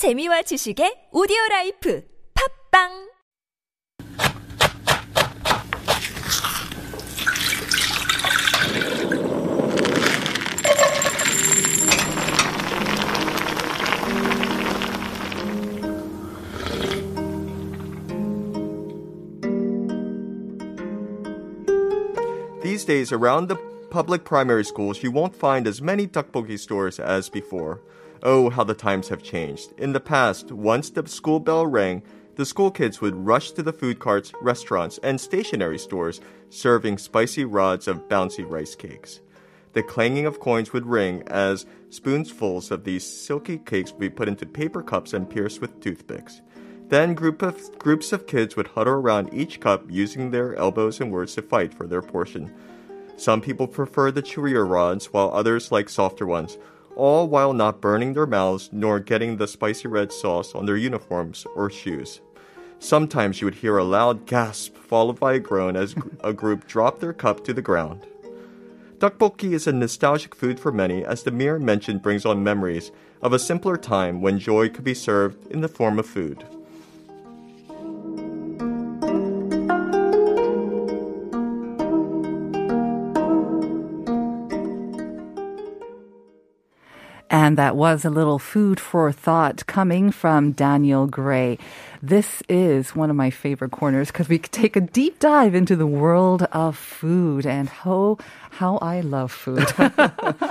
재미와 지식의 오디오 라이프 팝빵 These days, around the public primary schools, you won't find as many tteokbokki stores as before. Oh, how the times have changed. In the past, once the school bell rang, the school kids would rush to the food carts, restaurants, and stationery stores serving spicy rods of bouncy rice cakes. The clanging of coins would ring as spoonfuls of these silky cakes would be put into paper cups and pierced with toothpicks. Then group of, groups of kids would huddle around each cup using their elbows and words to fight for their portion. Some people prefer the chewier rods, while others like softer ones, all while not burning their mouths nor getting the spicy red sauce on their uniforms or shoes. Sometimes you would hear a loud gasp followed by a groan as a group dropped their cup to the ground. Tteokbokki is a nostalgic food for many as the mere mention brings on memories of a simpler time when joy could be served in the form of food. And that was a little food for thought coming from Daniel Gray. This is one of my favorite corners because we take a deep dive into the world of food and how how I love food.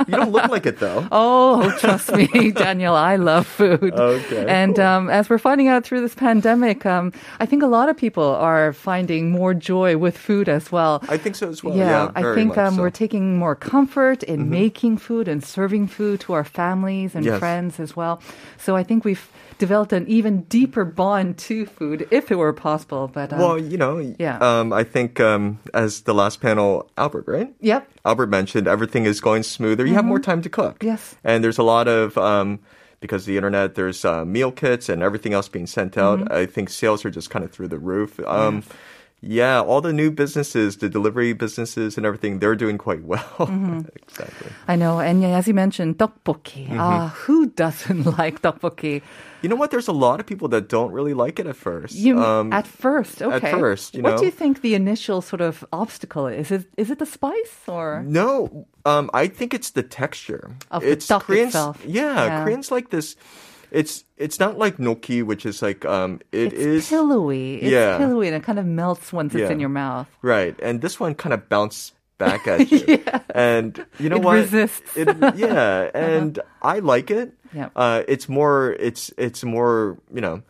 You don't look like it though. oh, trust me, Daniel, I love food. Okay, And cool. um, as we're finding out through this pandemic, um, I think a lot of people are finding more joy with food as well. I think so as well. Yeah, I think um, so. Mm-hmm. we're taking more comfort in making food and serving food to our families and Yes. friends as well. So I think we've developed an even deeper bond to food, if it were possible. But um, Well, you know, Yeah. Um, I think um, as the last panel, Albert, right? yep. Albert mentioned everything is going smoother. You have more time to cook. Mm-hmm. Yes. And there's a lot of um, because the internet, there's uh, meal kits and everything else being sent out. Mm-hmm. I think sales are just kind of through the roof. Um, Yeah, all the new businesses, the delivery businesses and everything, they're doing quite well. Mm-hmm. exactly. I know, and yeah, as you mentioned, tteokbokki. Mm-hmm. Ah, who doesn't like tteokbokki? You know what? There's a lot of people that don't really like it at first. You Um, at first, at first, you what do you think the initial sort of obstacle is? Is it is it the spice or? No, um, I think it's the texture. Of the it's duck Koreans, itself. Yeah, Yeah. Koreans like this. It's it's not like gnocchi, which is like um, it it's is- pillowy. It's Yeah. pillowy and it kind of melts once it's in your mouth. right, and this one kind of bounced back at you, yeah. and you know It what? resists. Uh-huh. It, yeah, and I like it. Yeah. Uh, it's more. It's it's more. You know.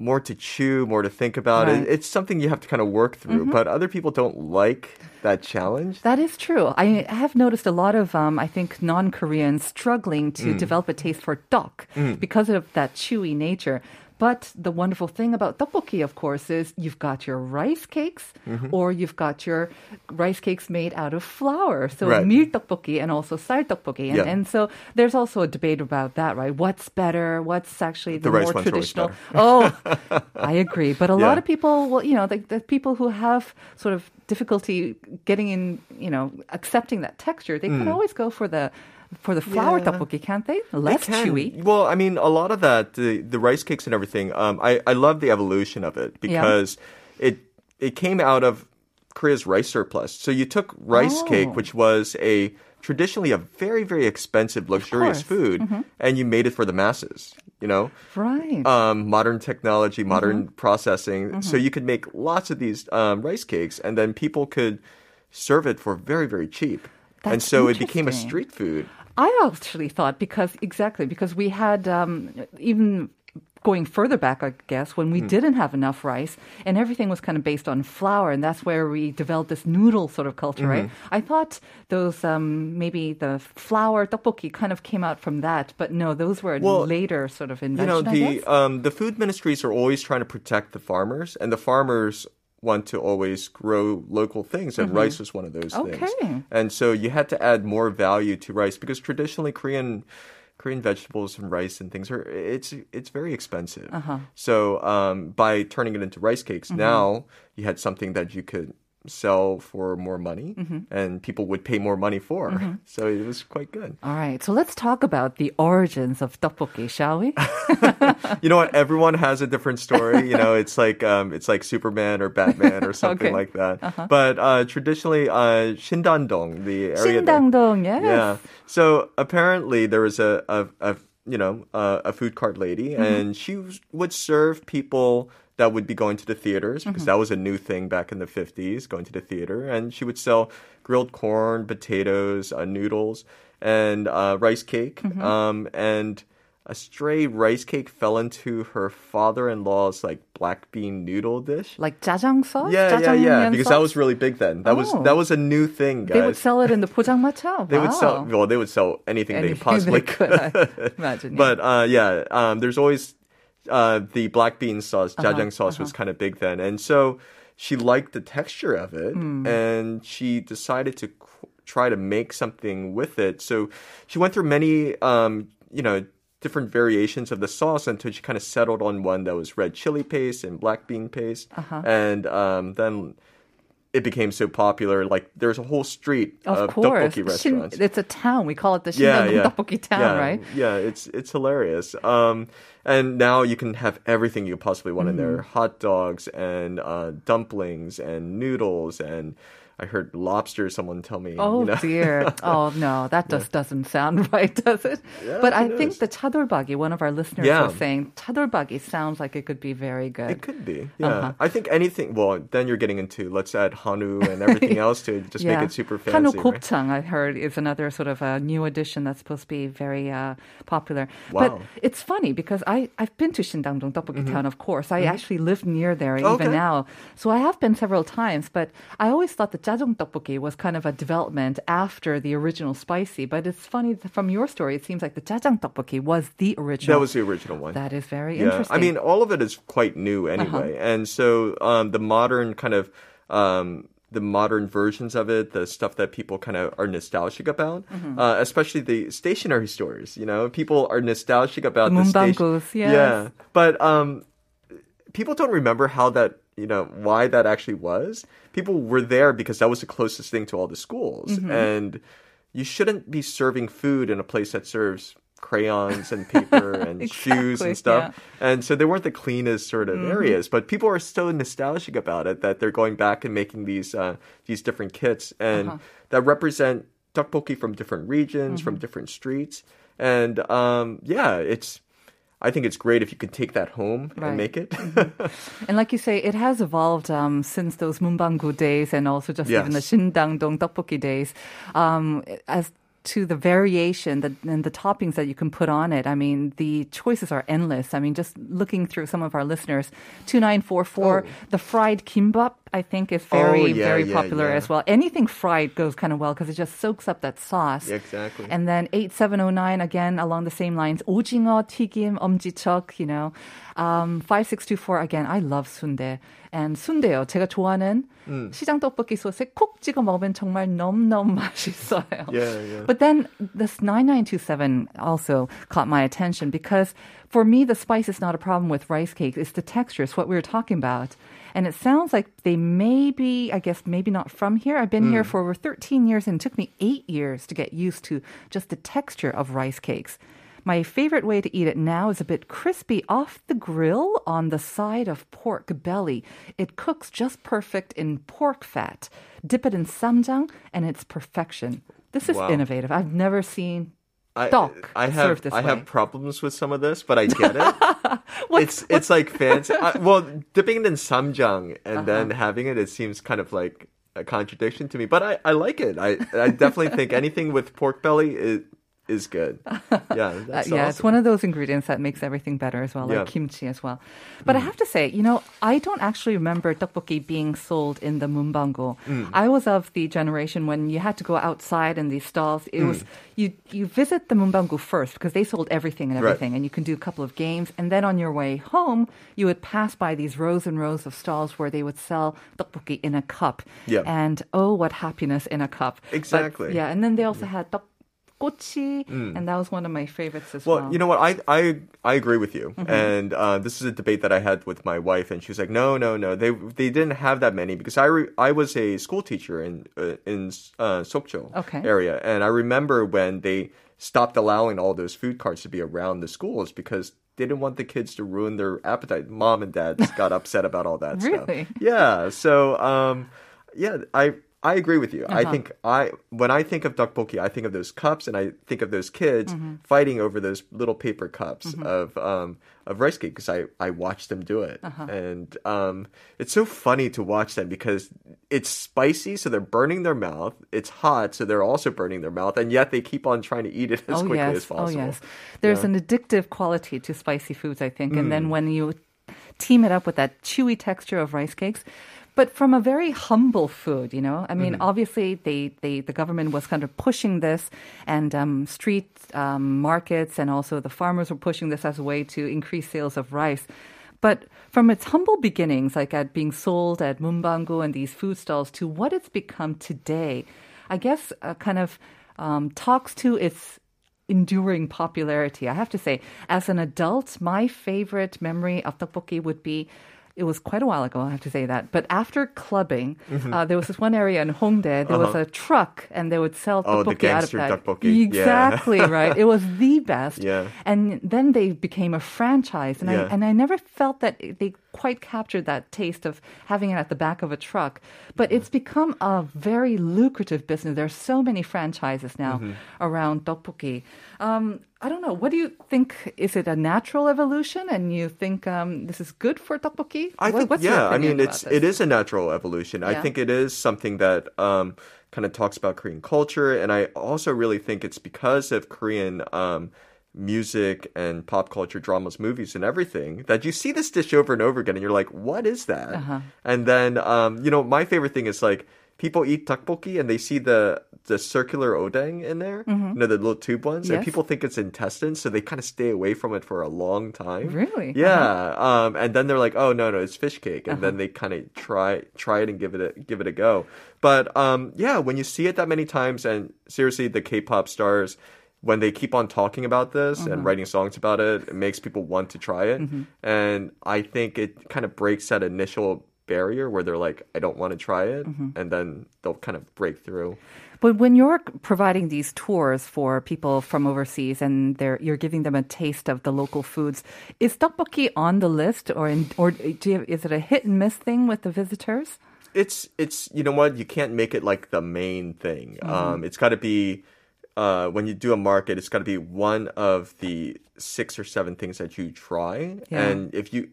More to chew, more to think about. Right. Mm-hmm. It's something you have to kind of work through, but other people don't like that challenge. That is true. I have noticed a lot of, um, I think, non-Koreans struggling to Mm. develop a taste for tteok because of that chewy nature. But the wonderful thing about tteokbokki, of course, is you've got your rice cakes Mm-hmm. or you've got your rice cakes made out of flour. So Right. mil tteokbokki and also 쌀 tteokbokki. And, Yeah. and so there's also a debate about that, right? What's better? What's actually the, The more traditional? Oh, I agree. But a lot of people, well, you know, the, the people who have sort of difficulty getting in, you know, accepting that texture, they can always go for the for the flour. Yeah. tteokbokki, can't they? They Less can. chewy. Well, I mean, a lot of that, the, the rice cakes and everything. Um, I I love the evolution of it Yeah. because it it came out of Korea's rice surplus. So you took rice Oh. cake, which was a traditionally a very very expensive luxurious course. Mm-hmm. food, and you made it for the masses. You know, Right. um, modern technology, modern Mm-hmm. processing. So you could make lots of these um, rice cakes, and then people could serve it for very very cheap. And so it became a street food. I actually thought because exactly because we had um, even going further back, I guess, when we didn't have enough rice and everything was kind of based on flour, and that's where we developed this noodle sort of culture, right? Mm-hmm. I thought those um, maybe the flour tteokbokki kind of came out from that, but no, those were Well, later sort of you invention. know I the um, the food ministries are always trying to protect the farmers and the farmers want to always grow local things and rice was one of those things Mm-hmm. Okay. and so you had to add more value to rice because traditionally korean korean vegetables and rice and things are it's it's very expensive Uh-huh. so um, by turning it into rice cakes Mm-hmm. now you had something that you could sell for more money, Mm-hmm. and people would pay more money for. So it was quite good. All right, so let's talk about the origins of tteokbokki, shall we? You know what? Everyone has a different story. You know, it's like um, it's like Superman or Batman or something Okay. like that. But uh, traditionally, uh, Shindangdong, the area. Shindangdong, yes. Yeah. So apparently there was a, a, a you know uh, a food cart lady, Mm-hmm. and she was- would serve people that would be going to the theaters because Mm-hmm. that was a new thing back in the fifties, going to the theater, and she would sell grilled corn, potatoes, uh, noodles, and uh, rice cake, Mm-hmm. um, and. A stray rice cake fell into her father-in-law's like black bean noodle dish. Like jajang sauce? Yeah, yeah, yeah. Because that was really big then. That was Oh. that was a new thing, guys. They would sell it in the pojangmacha. They would sell well. They would sell anything, Anything they possibly they could, imagine, but uh, yeah, um, there's always uh, the black bean sauce, Uh-huh, jajang sauce was kind of big then, and so she liked the texture of it, Hmm. and she decided to qu- try to make something with it. So she went through many, um, you know. Different variations of the sauce until she kind of settled on one that was red chili paste and black bean paste, Uh-huh. and um, then it became so popular. Like there's a whole street Of of, course. tteokbokki Shin- restaurants. it's a town. We call it the Shindangdong tteokbokki town, yeah, right? Yeah, it's it's hilarious. Um, and now you can have everything you possibly want in there: Mm-hmm. hot dogs and uh, dumplings and noodles and. I heard lobster. Someone tell me. Oh you know. dear. Oh no, that just doesn't sound right, does it? Yeah, but I who think knows? the chadolbagi, one of our listeners Yeah. was saying chadolbagi sounds like it could be very good. It could be, yeah. Uh-huh. I think anything. Well, then you're getting into let's add hanu and everything else to it, just make it super fancy. Hanok right? I heard, is another sort of a new addition that's supposed to be very uh, popular. But it's funny because I, I've been to Shindangdong Tteokbokki town, of course. I actually live near there Mm-hmm. Okay. even now. So I have been several times, but I always thought the jajang tteokbokki was kind of a development after the original spicy. But it's funny from your story, it seems like the jajang tteokbokki was the original. That was the original one. That is very yeah. interesting. Uh-huh. I mean, all of it is quite new anyway, and so um, the modern kind of um, the modern versions of it, the stuff that people kind of are nostalgic about, Mm-hmm. uh, especially the stationery stores. You know, people are nostalgic about The the, station. Yes. Yeah, but um, people don't remember how that you know why that actually was. People were there because that was the closest thing to all the schools, Mm-hmm. and you shouldn't be serving food in a place that serves crayons and paper and shoes and stuff. yeah. Mm-hmm. And so they weren't the cleanest sort of areas, but people are so nostalgic about it that they're going back and making these uh, these different kits and Uh-huh. that represent tteokbokki from different regions, Mm-hmm. from different streets. And um, yeah, it's I think it's great if you could take that home Right. and make it. And like you say, it has evolved um, since those Mumbangu days and also just even the Yes. Shindangdong tteokbokki days. Um, as to the variation that, and the toppings that you can put on it, I mean, the choices are endless. I mean, just looking through some of our listeners, 2944, the fried kimbap, I think, is very, Oh, yeah, very yeah, popular yeah. as well. Anything fried goes kind of well because it just soaks up that sauce. Exactly. And then 8709, again, along the same lines, 오징어, 튀김, 엄지척, you know. Um, 5624, again, I love 순대. And 순대요. 제가 좋아하는 음. 시장 떡볶이 소스에 콕 찍어 먹으면 정말 너무너무 맛있어요. Yeah, yeah. But then this 9927 also caught my attention because for me, the spice is not a problem with rice cakes. It's the texture. It's what we were talking about. And it sounds like they may be, I guess, maybe not from here. I've been here Mm. for over 13 years and it took me eight years to get used to just the texture of rice cakes. My favorite way to eat it now is a bit crispy off the grill on the side of pork belly. It cooks just perfect in pork fat. Dip it in ssamjang and it's perfection. This is Wow. innovative. I've never seen I, I have I way. have problems with some of this, but I get it. What's- it's it's like fancy. I, well, dipping it in ssamjang Uh-huh. and then having it, it seems kind of like a contradiction to me. But I, I like it. I I definitely think anything with pork belly is is good. Yeah, Uh, that's yeah, it's one of those ingredients that makes everything better as well, like Yeah. Mm. kimchi as well. But I have to say, you know, I don't actually remember tteokbokki being sold in the mumbango. Mm. I was of the generation when you had to go outside in these stalls. It Mm. was you you visit the mumbango first because they sold everything and Right. everything, and you can do a couple of games, and then on your way home, you would pass by these rows and rows of stalls where they would sell tteokbokki in a cup. Yeah. And oh, what happiness in a cup! But, Exactly. yeah, and then they also had tteok Kochi, mm. and that was one of my favorites as well. Well, you know what? I I I agree with you, mm-hmm. and uh, this is a debate that I had with my wife, and she was like, "No, no, no. They they didn't have that many because I re- I was a school teacher in uh, in uh, Sokcho okay. area, and I remember when they stopped allowing all those food carts to be around the schools because they didn't want the kids to ruin their appetite. Mom and dad got upset about all that really? stuff. Yeah. So, um, yeah, I I agree with you. I Uh-huh. think I when I think of tteok tteokbokki, I think of those cups, and I think of those kids Mm-hmm. fighting over those little paper cups of um, of rice cake because I I watched them do it, Uh-huh. and um, it's so funny to watch them because it's spicy, so they're burning their mouth. It's hot, so they're also burning their mouth, and yet they keep on trying to eat it as oh quickly yes, as possible. oh yes. There's Yeah. an addictive quality to spicy foods, I think, and Mm. then when you team it up with that chewy texture of rice cakes. But from a very humble food, you know. I mean, Mm-hmm. obviously, they, they the government was kind of pushing this, and um, street um, markets and also the farmers were pushing this as a way to increase sales of rice. But from its humble beginnings, like at being sold at Mumbangu and these food stalls, to what it's become today, I guess uh, kind of um, talks to its enduring popularity. I have to say, as an adult, my favorite memory of tteokbokki would be. It was quite a while ago, I have to say that. But after clubbing, Mm-hmm. uh, there was this one area in Hongdae. There was a truck, and they would sell Uh-huh. Oh, the out gangster that. tteokbokki. Yeah. Exactly right. It was the best. Yeah. And then they became a franchise, and Yeah. I and I never felt that they quite captured that taste of having it at the back of a truck. But it's become a very lucrative business. There's so many franchises now Mm-hmm. around tteokbokki. Um, I don't know. What do you think? Is it a natural evolution, and you think um, this is good for tteokbokki? I What- think what's yeah. I mean, it's this? it is a natural evolution. I think it is something that um, kind of talks about Korean culture, and I also really think it's because of Korean um, music and pop culture, dramas, movies, and everything that you see this dish over and over again, and you're like, "What is that?" Uh-huh. And then um, you know, my favorite thing is like. People eat tteokbokki and they see the the circular odeng in there, you know, the little tube ones, and Mm-hmm. People think it's intestines, so they kind of stay away from it for a long time. Really? Yeah. Um, and then they're like, oh no, no, it's fish cake, and Uh-huh. then they kind of try try it and give it a give it a go. But um, yeah, when you see it that many times, and seriously, the K-pop stars. When they keep on talking about this and Mm-hmm. writing songs about it, it makes people want to try it. And I think it kind of breaks that initial barrier where they're like, I don't want to try it. Mm-hmm. And then they'll kind of break through. But when you're providing these tours for people from overseas and they're, you're giving them a taste of the local foods, is tteokbokki on the list, or in, or do you, is it a hit and miss thing with the visitors? it's it's you know what you can't make it like the main thing Mm-hmm. um it's got to be uh when you do a market it's got to be one of the six or seven things that you try. Yeah. and if you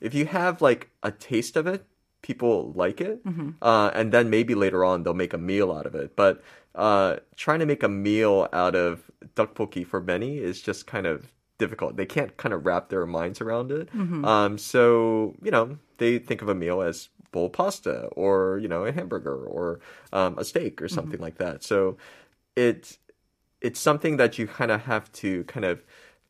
if you have like a taste of it people like it. Mm-hmm. uh and then maybe later on they'll make a meal out of it. But uh trying to make a meal out of tteok tteokbokki for many is just kind of difficult. They can't kind of wrap their minds around it. Mm-hmm. um so you know they think of a meal as bowl pasta or you know a hamburger or um, a steak or something like that. So it it's something that you kind of have to kind of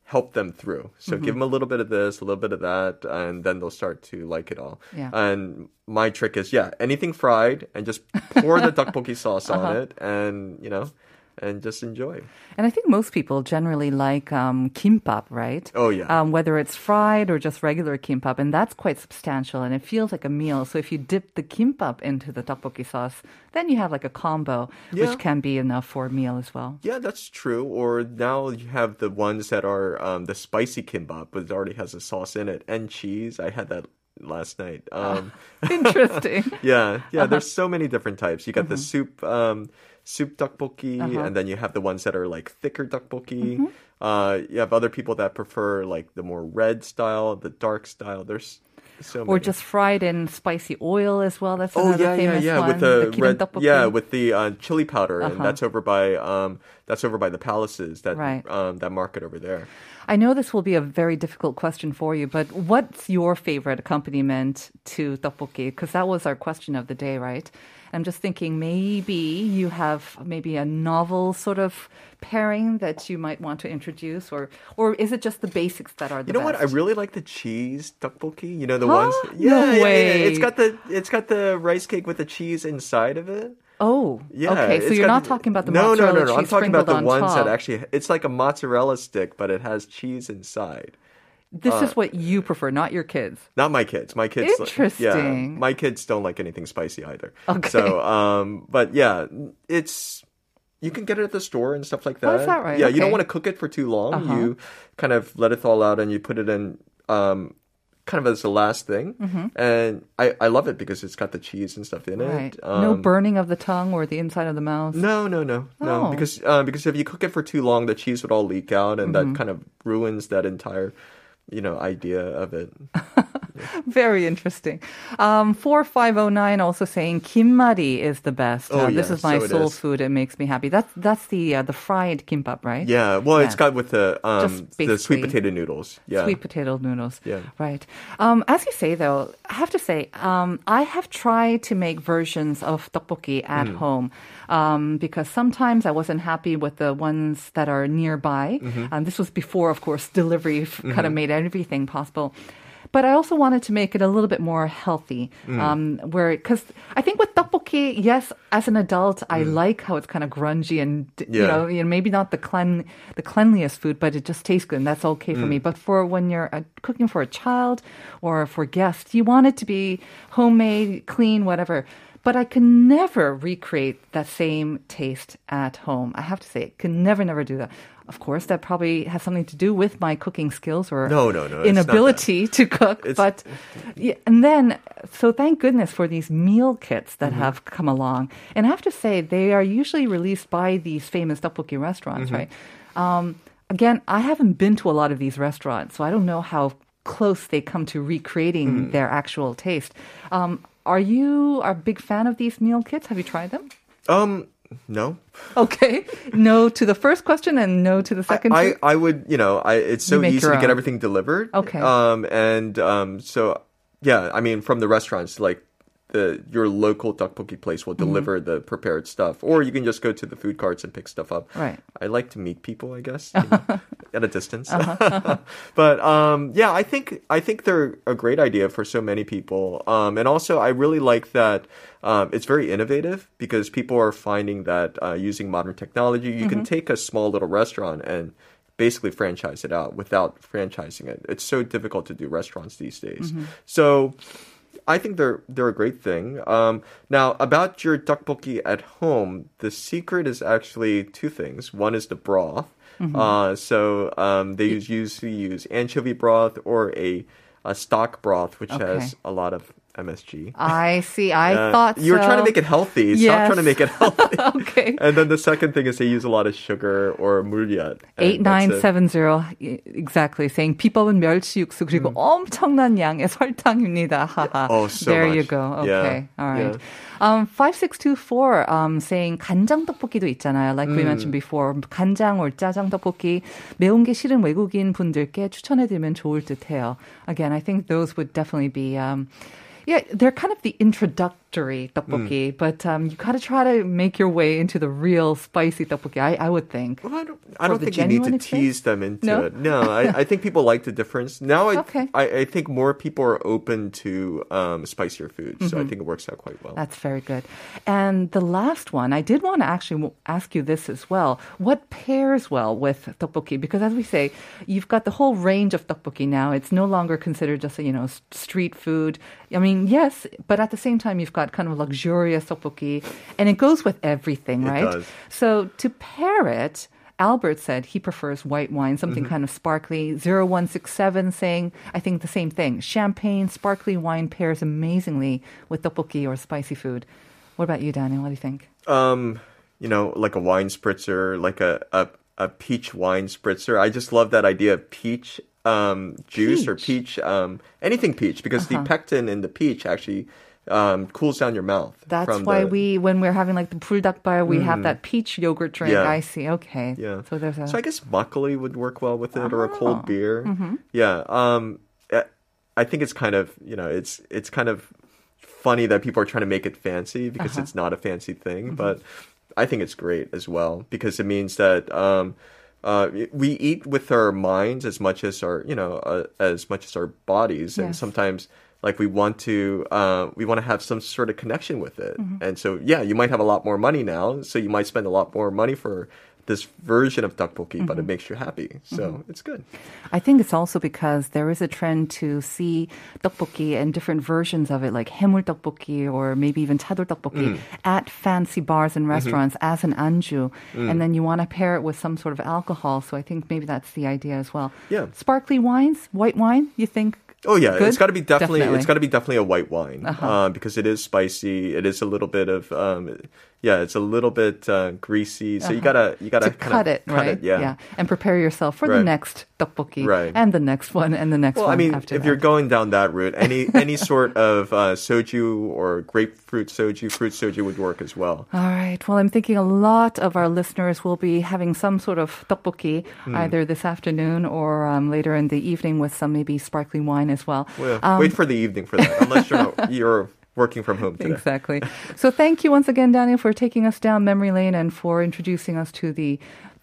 help them through so Mm-hmm. give them a little bit of this a little bit of that and then they'll start to like it all Yeah. and my trick is yeah anything fried and just pour the tteokbokki sauce Uh-huh. on it and you know and just enjoy And I think most people generally like um, kimbap, right? Oh, yeah. Um, whether it's fried or just regular kimbap, and that's quite substantial, and it feels like a meal. So if you dip the kimbap into the tteokbokki sauce, then you have like a combo, Yeah. which can be enough for a meal as well. Yeah, that's true. Or now you have the ones that are um, the spicy kimbap, but it already has a sauce in it and cheese. I had that last night. Um, Interesting. yeah, yeah. Uh-huh. There's so many different types. You got the Mm-hmm. soup, um, soup tteokbokki, Uh-huh. and then you have the ones that are like thicker tteokbokki. Mm-hmm. Uh, you have other people that prefer like the more red style, the dark style. There's so or many. just fried in spicy oil as well. That's Oh another yeah, yeah, famous yeah, one. with the, kirin red, tteokbokki. yeah, with the uh, chili powder, and Uh-huh. that's over by um, that's over by the palaces that Right. um, that market over there. I know this will be a very difficult question for you, but what's your favorite accompaniment to tteokbokki? Because that was our question of the day, right? I'm just thinking maybe you have maybe a novel sort of pairing that you might want to introduce, or or is it just the basics that are the You know what? I really like the cheese tteokbokki. You know the Huh? ones. No yeah, yeah, way. yeah. It's got the it's got the rice cake with the cheese inside of it. Oh, Yeah. okay. So you're not the- talking about the no, mozzarella no, no, no. I'm talking about the on ones top. that actually. It's like a mozzarella stick, but it has cheese inside. This uh, is what you prefer, not your kids. Not my kids. My kids. like- Yeah, Interesting. my kids don't like anything spicy either. Okay. So, um, but yeah, it's you can get it at the store and stuff like that. Oh, is that right? Yeah, you don't want to cook it for too long. Uh-huh. You kind of let it thaw out and you put it in. Um, Kind of as the last thing, and I, I love it because it's got the cheese and stuff in Mm-hmm. Right. it. no Um, burning of the tongue or the inside of the mouth. no, no, no, no. Oh. Because uh, because if you cook it for too long, the cheese would all leak out, and Mm-hmm. that kind of ruins that entire, you know, idea of it. Very interesting. Um, 4509 also saying kimmari is the best. Oh, Uh, this yeah, is my so soul is. food. It makes me happy. That's that's the uh, the fried kimbap, right? Yeah, well, it's got with the um the sweet potato noodles. Yeah, Sweet potato noodles. Yeah. Right. Um, as you say, though, I have to say, um, I have tried to make versions of tteokbokki at Mm. home um, because sometimes I wasn't happy with the ones that are nearby. Mm-hmm. Um, this was before, of course, delivery f- kind of made everything possible. But I also wanted to make it a little bit more healthy, Mm. um, where because I think with tteokbokki, yes, as an adult, I like how it's kind of grungy and d- you Mm. Know, you know, maybe not the clean, the cleanliest food, but it just tastes good, and that's okay Mm. for me. But for when you're uh, cooking for a child or for guests, you want it to be homemade, clean, whatever. But I can never recreate that same taste at home. I have to say, can never, never do that. Of course, that probably has something to do with my cooking skills or No, no, no, it's not that. inability to cook. It's- but yeah, and then, so thank goodness for these meal kits that Mm-hmm. have come along. And I have to say, they are usually released by these famous tteokbokki restaurants, Mm-hmm. right? Um, again, I haven't been to a lot of these restaurants, so I don't know how close they come to recreating Mm. their actual taste. Um, are you a big fan of these meal kits? Have you tried them? Um, no. Okay. No to the first question and no to the second. I, two? I would, you know, I it's so easy to get everything delivered. Okay. Um, and um, so yeah, I mean, from the restaurants, like the your local tteokbokki place will Mm-hmm. deliver the prepared stuff, or you can just go to the food carts and pick stuff up. Right. I like to meet people, I guess, you know, at a distance. Uh-huh. but um, yeah, I think I think they're a great idea for so many people. Um, and also, I really like that um, it's very innovative because people are finding that uh, using modern technology, you Mm-hmm. can take a small little restaurant and basically franchise it out without franchising it. It's so difficult to do restaurants these days. Mm-hmm. So. I think they're they're a great thing. Um, now about your tteokbokki at home, the secret is actually two things. One is the broth. Mm-hmm. Uh, so um, they use, usually use anchovy broth or a, a stock broth, which Okay. has a lot of MSG. I see. I Uh, thought you were trying to so. make it healthy. Stop Yes. trying to make it healthy. okay. and then the second thing is they use a lot of sugar or muryat. Eight nine seven zero exactly saying 비법은 멸치 육수 그리고 엄청난 양의 설탕입니다. 하하. Oh, so there you much. go. Yeah, Okay, all right. yeah. Um, five six two four um, saying 간장 떡볶이도 있잖아요. Like we mentioned before, 간장 or 짜장 떡볶이 매운 게 싫은 외국인 분들께 추천해드리면 좋을 듯해요. Again, I think those would definitely be. Um, yeah, they're kind of the introductory tteokbokki, but um, you gotta try to make your way into the real spicy tteokbokki. I, I would think. Well, I don't, I don't think you need to tease them into No? it. No, I, I think people like the difference. Now, I, Okay. I, I think more people are open to um, spicier Mm-hmm. so I think it works out quite well. That's very good. And the last one, I did want to actually ask you this as well. What pairs well with tteokbokki? Because as we say, you've got the whole range of tteokbokki now. It's no longer considered just a, you know, street food. I mean, yes, but at the same time, you've got kind of luxurious tteokbokki, and it goes with everything, It right? does. So to pair it, Albert said he prefers white wine, something kind of sparkly. 0167 saying, I think the same thing. Champagne, sparkly wine pairs amazingly with tteokbokki or spicy food. What about you, Daniel? What do you think? um, you know, like a wine spritzer, like a, a, a peach wine spritzer. I just love that idea of peach um, juice or Peach. peach, um, anything peach, because Uh-huh. the pectin in the peach actually um, cools down your mouth. That's why the- we, when we're having like the bar, we have that peach yogurt drink. Yeah. I see. Okay. Yeah. So there's a. So I guess makgeolli would work well with it, or a cold beer. Mm-hmm. Yeah. Um, I- I think it's kind of you know it's it's kind of funny that people are trying to make it fancy because Uh-huh. it's not a fancy thing, Mm-hmm. but I think it's great as well because it means that. Um, uh, we eat with our minds as much as our, you know, uh, as much as our bodies, and sometimes like we want to uh, we want to have some sort of connection with it. And so yeah, you might have a lot more money now, so you might spend a lot more money for this version of tteokbokki, but it makes you happy. So it's good. I think it's also because there is a trend to see tteokbokki and different versions of it, like 해물 tteokbokki or maybe even chadol tteokbokki Mm. at fancy bars Mm-hmm. and restaurants as an anju, Mm. and then you want to pair it with some sort of alcohol. So I think maybe that's the idea as well. Yeah. Sparkly wines, white wine. You think? Oh yeah, Good? it's got to be definitely, Definitely. it's got to be definitely a white wine Uh-huh. uh, because it is spicy. It is a little bit of um, yeah, it's a little bit uh, greasy. So you gotta you gotta Uh-huh. to cut it, cut right? it, yeah. and prepare yourself for the next tteokbokki Right. and the next one and the next Well, one I mean, after if that. you're going down that route, any any sort of uh, soju or grapefruit soju, fruit soju would work as well. All right. Well, I'm thinking a lot of our listeners will be having some sort of tteokbokki Hmm. either this afternoon or um, later in the evening with some maybe sparkling wine as well. Well, Um, wait for the evening for that, unless you're you're working from home today. Exactly. So thank you once again, Daniel, for taking us down memory lane and for introducing us to the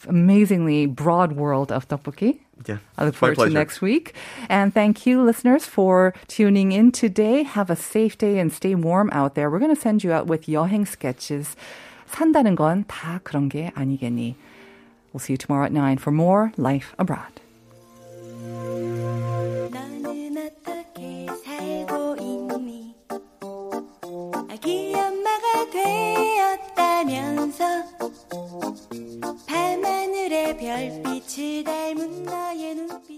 amazingly broad world of tteokbokki. Yeah, I look it's my forward to pleasure. next week. And thank you, listeners, for tuning in today. Have a safe day and stay warm out there. We're going to send you out with 여행 sketches. 산다는 건 다 그런 게 아니겠니. We'll see you tomorrow at 9 for more Life Abroad. 되었다면서 밤하늘의 별빛을 닮은 너의 눈빛